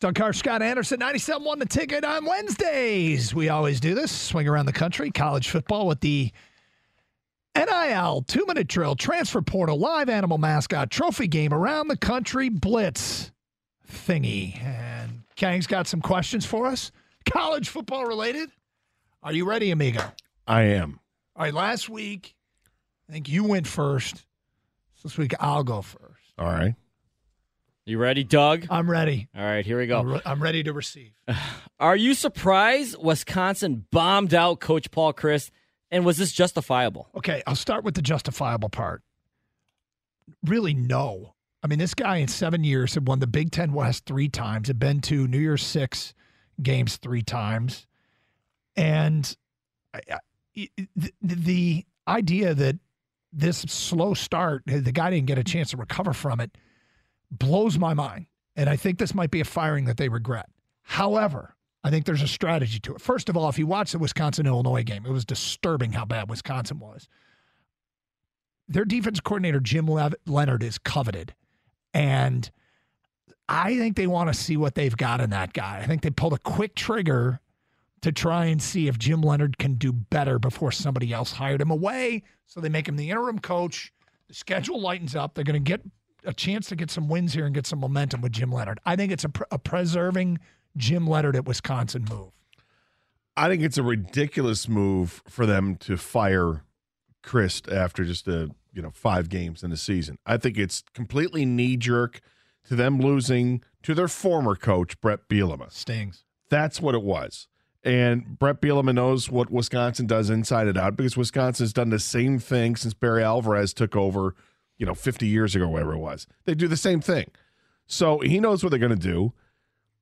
Doug Karsch, Scott Anderson, 97 won the ticket on Wednesdays. We always do this, swing around the country, college football with the NIL, two minute drill, transfer portal, live animal mascot, trophy game, around the country blitz thingy. And Kang's got some questions for us, college football related. Are you ready, amigo? I am. All right, last week, I think you went first. This week, I'll go first. All right. You ready, Doug? I'm ready. All right, here we go. I'm, re- I'm ready to receive. Are you surprised Wisconsin bombed out Coach Paul Chryst? And was this justifiable? Okay, I'll start with the justifiable part. Really, no. I mean, this guy in seven years had won the Big Ten West three times, had been to New Year's Six games three times. And I, I, the, the idea that this slow start, the guy didn't get a chance to recover from it, blows my mind. And I think this might be a firing that they regret. However, I think there's a strategy to it. First of all, if you watch the Wisconsin Illinois game, it was disturbing how bad Wisconsin was. Their defense coordinator, Jim Le- Leonhard, is coveted. And I think they want to see what they've got in that guy. I think they pulled a quick trigger to try and see if Jim Leonhard can do better before somebody else hired him away. So they make him the interim coach. The schedule lightens up. They're going to get a chance to get some wins here and get some momentum with Jim Leonhard. I think it's a, pr- a preserving Jim Leonhard at Wisconsin move. I think it's a ridiculous move for them to fire Chryst after just a you know five games in the season. I think it's completely knee jerk to them losing to their former coach Brett Bielema. Stings. That's what it was. And Brett Bielema knows what Wisconsin does inside and out because Wisconsin's done the same thing since Barry Alvarez took over, you know, 50 years ago, whatever it was. They do the same thing. So he knows what they're going to do.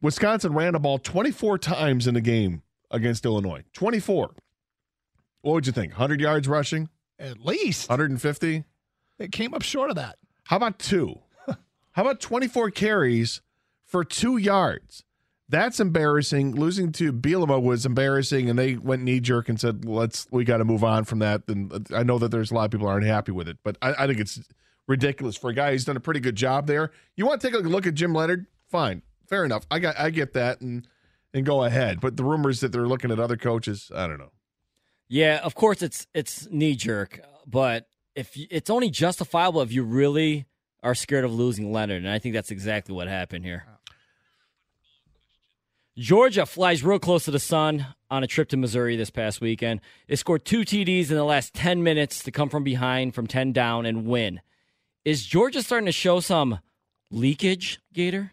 Wisconsin ran the ball 24 times in the game against Illinois. 24. What would you think? 100 yards rushing? At least. 150? It came up short of that. How about two? How about 24 carries for two yards? That's embarrassing. Losing to Bielema was embarrassing, and they went knee jerk and said, "Let's we got to move on from that." And uh, I know that there's a lot of people aren't happy with it, but I, I think it's ridiculous for a guy who's done a pretty good job there. You want to take a look at Jim Leonhard? Fine, fair enough. I got I get that, and and go ahead. But the rumors that they're looking at other coaches, I don't know. Yeah, of course it's it's knee jerk, but if you, it's only justifiable if you really are scared of losing Leonhard, and I think that's exactly what happened here. Georgia flies real close to the sun on a trip to Missouri this past weekend. They scored two TDs in the last 10 minutes to come from behind from 10 down and win. Is Georgia starting to show some leakage, Gator?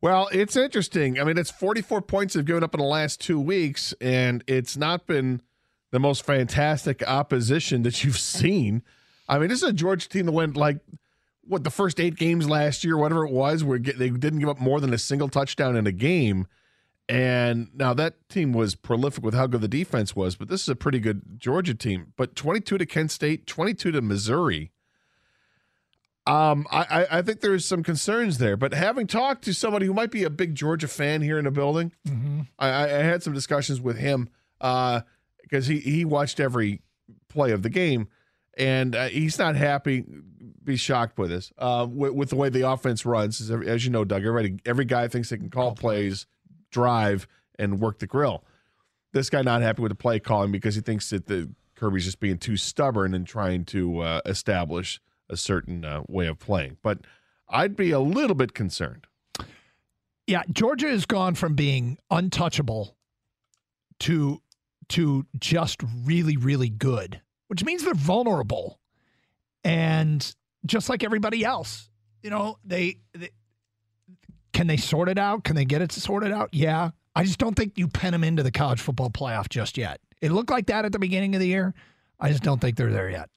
Well, it's interesting. I mean, it's 44 points they've given up in the last two weeks, and it's not been the most fantastic opposition that you've seen. I mean, this is a Georgia team that went like what the first eight games last year, whatever it was, where they didn't give up more than a single touchdown in a game. And now that team was prolific with how good the defense was, but this is a pretty good Georgia team. But 22 to Kent State, 22 to Missouri. Um, I, I think there's some concerns there, but having talked to somebody who might be a big Georgia fan here in the building, mm-hmm. I, I had some discussions with him because uh, he he watched every play of the game, and uh, he's not happy. Be shocked with this uh, with, with, the way the offense runs. As, as, you know, Doug, everybody every guy thinks they can call plays, drive, and work the grill. This guy not happy with the play calling because he thinks that the Kirby's just being too stubborn and trying to uh, establish a certain uh, way of playing. But I'd be a little bit concerned. Yeah, Georgia has gone from being untouchable to to just really really good, which means they're vulnerable. And just like everybody else, you know, they, they can they sort it out? Can they get it sorted out? Yeah. I just don't think you pen them into the college football playoff just yet. It looked like that at the beginning of the year. I just don't think they're there yet.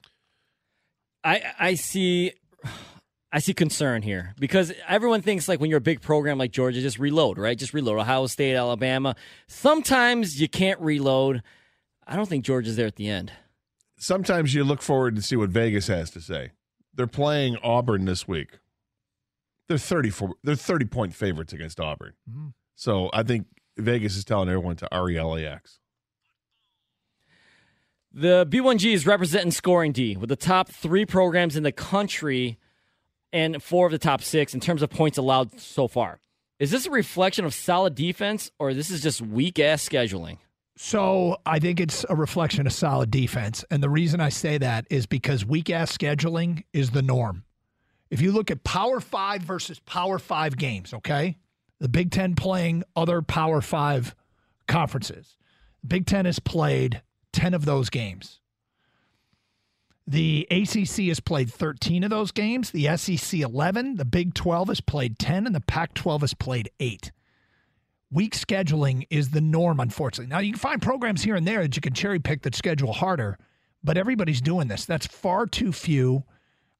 I I see I see concern here because everyone thinks like when you're a big program like Georgia, just reload, right? Just reload. Ohio State, Alabama. Sometimes you can't reload. I don't think Georgia's there at the end. Sometimes you look forward to see what Vegas has to say. They're playing Auburn this week. They're 34 they're 30 point favorites against Auburn. Mm-hmm. So I think Vegas is telling everyone to RELAX. The B1G is representing scoring D with the top three programs in the country and four of the top six in terms of points allowed so far. Is this a reflection of solid defense or this is just weak ass scheduling? So I think it's a reflection of solid defense. And the reason I say that is because weak ass scheduling is the norm. If you look at Power Five versus Power Five games, okay? The Big Ten playing other Power Five conferences. Big Ten has played 10 of those games. The ACC has played 13 of those games, the SEC 11, the Big 12 has played 10, and the Pac 12 has played 8. Weak scheduling is the norm, unfortunately. Now, you can find programs here and there that you can cherry pick that schedule harder, but everybody's doing this. That's far too few.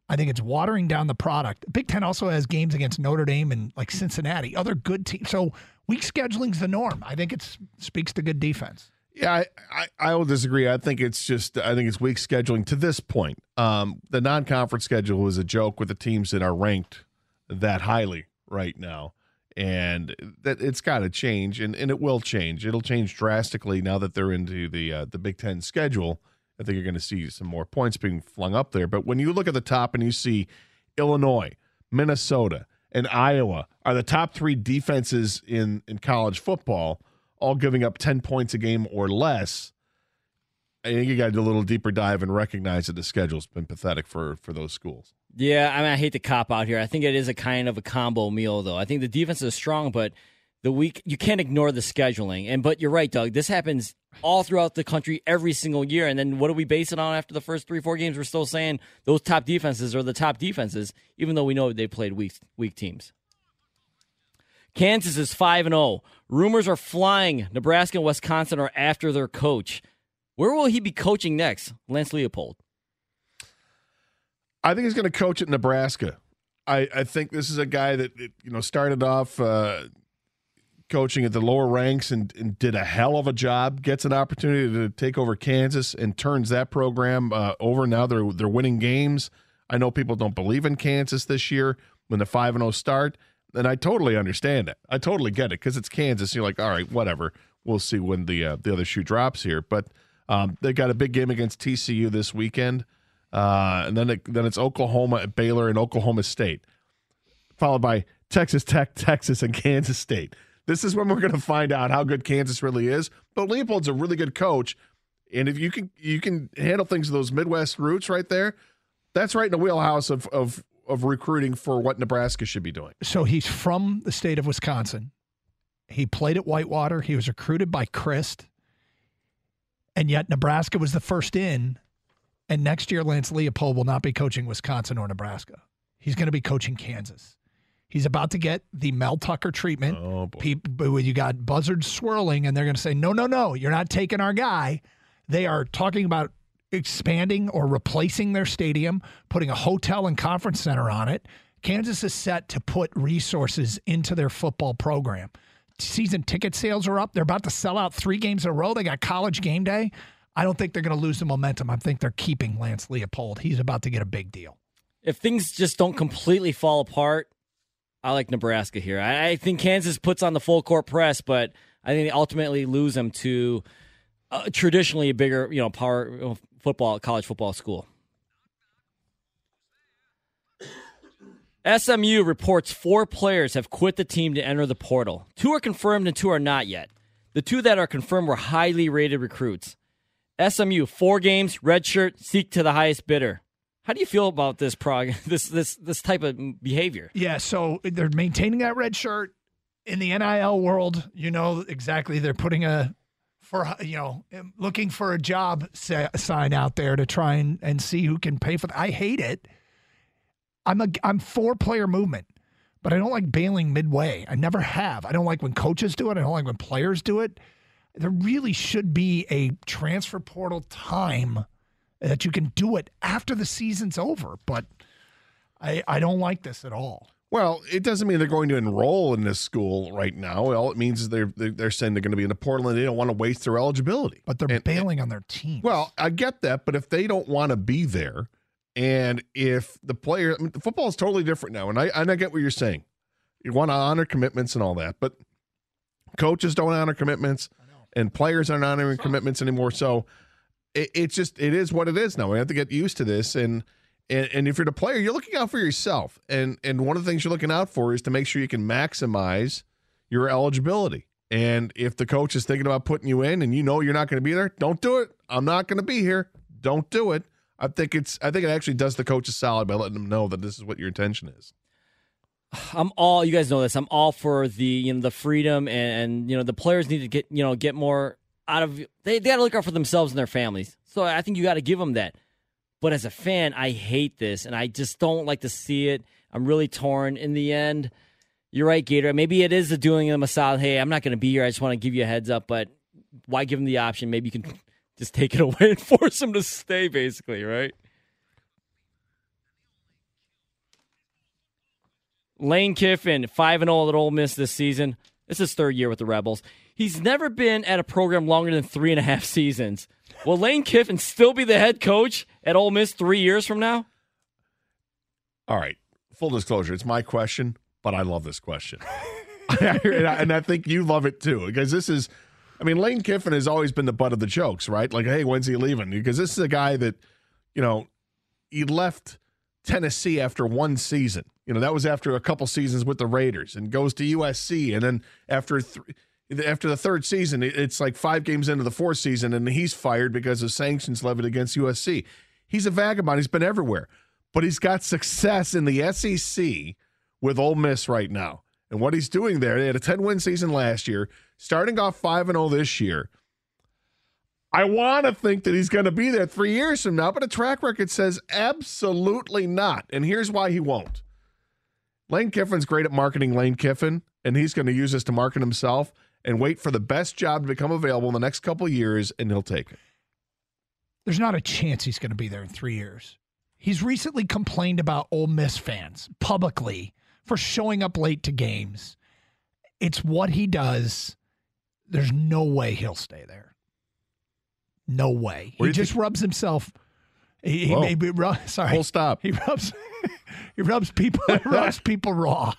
I think it's watering down the product. Big Ten also has games against Notre Dame and like Cincinnati, other good teams. So weak scheduling's the norm. I think it speaks to good defense. Yeah, I, I, I, will disagree. I think it's just I think it's weak scheduling to this point. Um, the non-conference schedule is a joke with the teams that are ranked that highly right now, and that it's got to change, and, and it will change. It'll change drastically now that they're into the uh, the Big Ten schedule. I think you're going to see some more points being flung up there. But when you look at the top and you see Illinois, Minnesota, and Iowa are the top three defenses in in college football all giving up 10 points a game or less, I think you got to do a little deeper dive and recognize that the schedule's been pathetic for for those schools. Yeah, I mean, I hate to cop out here. I think it is a kind of a combo meal, though. I think the defense is strong, but the week you can't ignore the scheduling. And but you're right, Doug. This happens all throughout the country every single year. And then what do we base it on after the first three, four games? We're still saying those top defenses are the top defenses, even though we know they played weak weak teams. Kansas is 5 and 0. Rumors are flying. Nebraska and Wisconsin are after their coach. Where will he be coaching next? Lance Leipold. I think he's going to coach at Nebraska. I, I think this is a guy that you know started off uh, coaching at the lower ranks and, and, did a hell of a job. Gets an opportunity to take over Kansas and turns that program uh, over. Now they're they're winning games. I know people don't believe in Kansas this year when the five and zero oh start. And I totally understand it. I totally get it because it's Kansas. You're like, all right, whatever. We'll see when the uh, the other shoe drops here. But um, they got a big game against TCU this weekend, uh, and then it, then it's Oklahoma, Baylor, and Oklahoma State, followed by Texas Tech, Texas, and Kansas State. This is when we're going to find out how good Kansas really is. But Leipold's a really good coach, and if you can you can handle things with those Midwest roots right there, that's right in the wheelhouse of of of recruiting for what Nebraska should be doing. So he's from the state of Wisconsin. He played at Whitewater. He was recruited by Chryst. And yet Nebraska was the first in. And next year, Lance Leipold will not be coaching Wisconsin or Nebraska. He's going to be coaching Kansas. He's about to get the Mel Tucker treatment. Oh, boy. People, you got buzzards swirling, and they're going to say, no, no, no, you're not taking our guy. They are talking about expanding or replacing their stadium, putting a hotel and conference center on it. Kansas is set to put resources into their football program. Season ticket sales are up. They're about to sell out three games in a row. They got college game day. I don't think they're going to lose the momentum. I think they're keeping Lance Leipold. He's about to get a big deal. If things just don't completely fall apart, I like Nebraska here. I think Kansas puts on the full court press, but I think they ultimately lose them to uh, traditionally a bigger, you know, power football, college football school. SMU reports four players have quit the team to enter the portal. Two are confirmed and two are not yet. The two that are confirmed were highly rated recruits. SMU, four games, red shirt, seek to the highest bidder. How do you feel about this prog this this this type of behavior? Yeah, so they're maintaining that red shirt in the NIL world. You know exactly they're putting a for you know looking for a job sign out there to try and, and see who can pay for that. I hate it. I'm a I'm for player movement, but I don't like bailing midway. I never have. I don't like when coaches do it. I don't like when players do it. There really should be a transfer portal time that you can do it after the season's over, but I, I don't like this at all. Well, it doesn't mean they're going to enroll in this school right now. All it means is they're they're, saying they're going to be in the portal and they don't want to waste their eligibility. But they're And- bailing on their team. Well, I get that, but if they don't want to be there, and if the player, I mean, the football is totally different now, and I and I get what you're saying. You want to honor commitments and all that, but coaches don't honor commitments, and players aren't honoring commitments anymore. So it, it's just it is what it is now. We have to get used to this, and and and if you're the player, you're looking out for yourself, and and one of the things you're looking out for is to make sure you can maximize your eligibility. And if the coach is thinking about putting you in and you know you're not going to be there, don't do it. I'm not going to be here. Don't do it. I think it's I think it actually does the coach a solid by letting them know that this is what your intention is. I'm all you guys know this. I'm all for the you know the freedom and, and you know the players need to get you know get more out of they they got to look out for themselves and their families. So I think you got to give them that. But as a fan, I hate this and I just don't like to see it. I'm really torn. In the end, you're right, Gator. Maybe it is the doing them a solid. Hey, I'm not going to be here. I just want to give you a heads up. But why give them the option? Maybe you can just take it away and force them to stay. Basically, right? Lane Kiffin, 5 and 0 at Ole Miss this season. This is his third year with the Rebels. He's never been at a program longer than three and a half seasons. Will Lane Kiffin still be the head coach at Ole Miss three years from now? All right. Full disclosure, it's my question, but I love this question. and, I, and I think you love it too, because this is, I mean, Lane Kiffin has always been the butt of the jokes, right? Like, hey, when's he leaving? Because this is a guy that, you know, he left Tennessee after one season. You know, that was after a couple seasons with the Raiders and goes to USC. And then after after the third season, it's like five games into the fourth season, and he's fired because of sanctions levied against USC. He's a vagabond. He's been everywhere, but he's got success in the SEC with Ole Miss right now. And what he's doing there, they had a 10 win season last year, starting off 5 and 0 this year. I want to think that he's going to be there three years from now, but a track record says absolutely not. And here's why he won't. Lane Kiffin's great at marketing Lane Kiffin, and he's going to use this to market himself and wait for the best job to become available in the next couple years, and he'll take it. There's not a chance he's going to be there in three years. He's recently complained about Ole Miss fans publicly for showing up late to games. It's what he does. There's no way he'll stay there. No way. Where he do you just rubs himself. He, he Whoa. maybe ru- sorry. Full stop. He rubs. he rubs people. He rubs people raw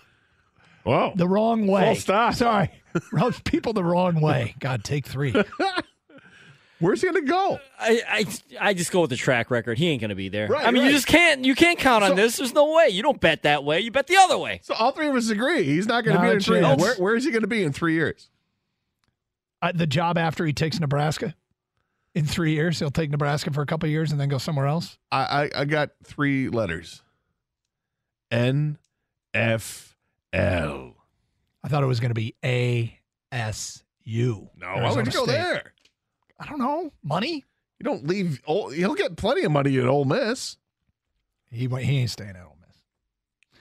Whoa. the wrong way. Full stop. Sorry, rubs people the wrong way. God, take three. Where's he going to go? I, I I just go with the track record. He ain't going to be there. Right, I mean, right. you just can't you can't count on So- this. There's no way. You don't bet that way. You bet the other way. So all three of us agree he's not going to Not be a in three. chance. Where, where is he going to be in three years? uh, the job after he takes Nebraska in three years. He'll take Nebraska for a couple of years and then go somewhere else. I, I, I got three letters. N F L. I thought it was going to be A S U. No, why would you go there? I don't know. Money? You don't leave. Ole- He'll get plenty of money at Ole Miss. He wa- he ain't staying at Ole Miss.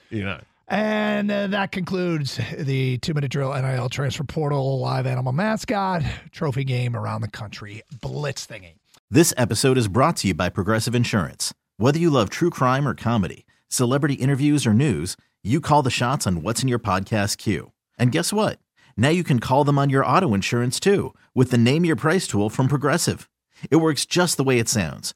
You know. And uh, that concludes the two minute drill NIL transfer portal live animal mascot trophy game around the country blitz thingy. This episode is brought to you by Progressive Insurance. Whether you love true crime or comedy, celebrity interviews or news, you call the shots on what's in your podcast queue. And guess what? Now you can call them on your auto insurance too with the Name Your Price tool from Progressive. It works just the way it sounds.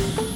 thank you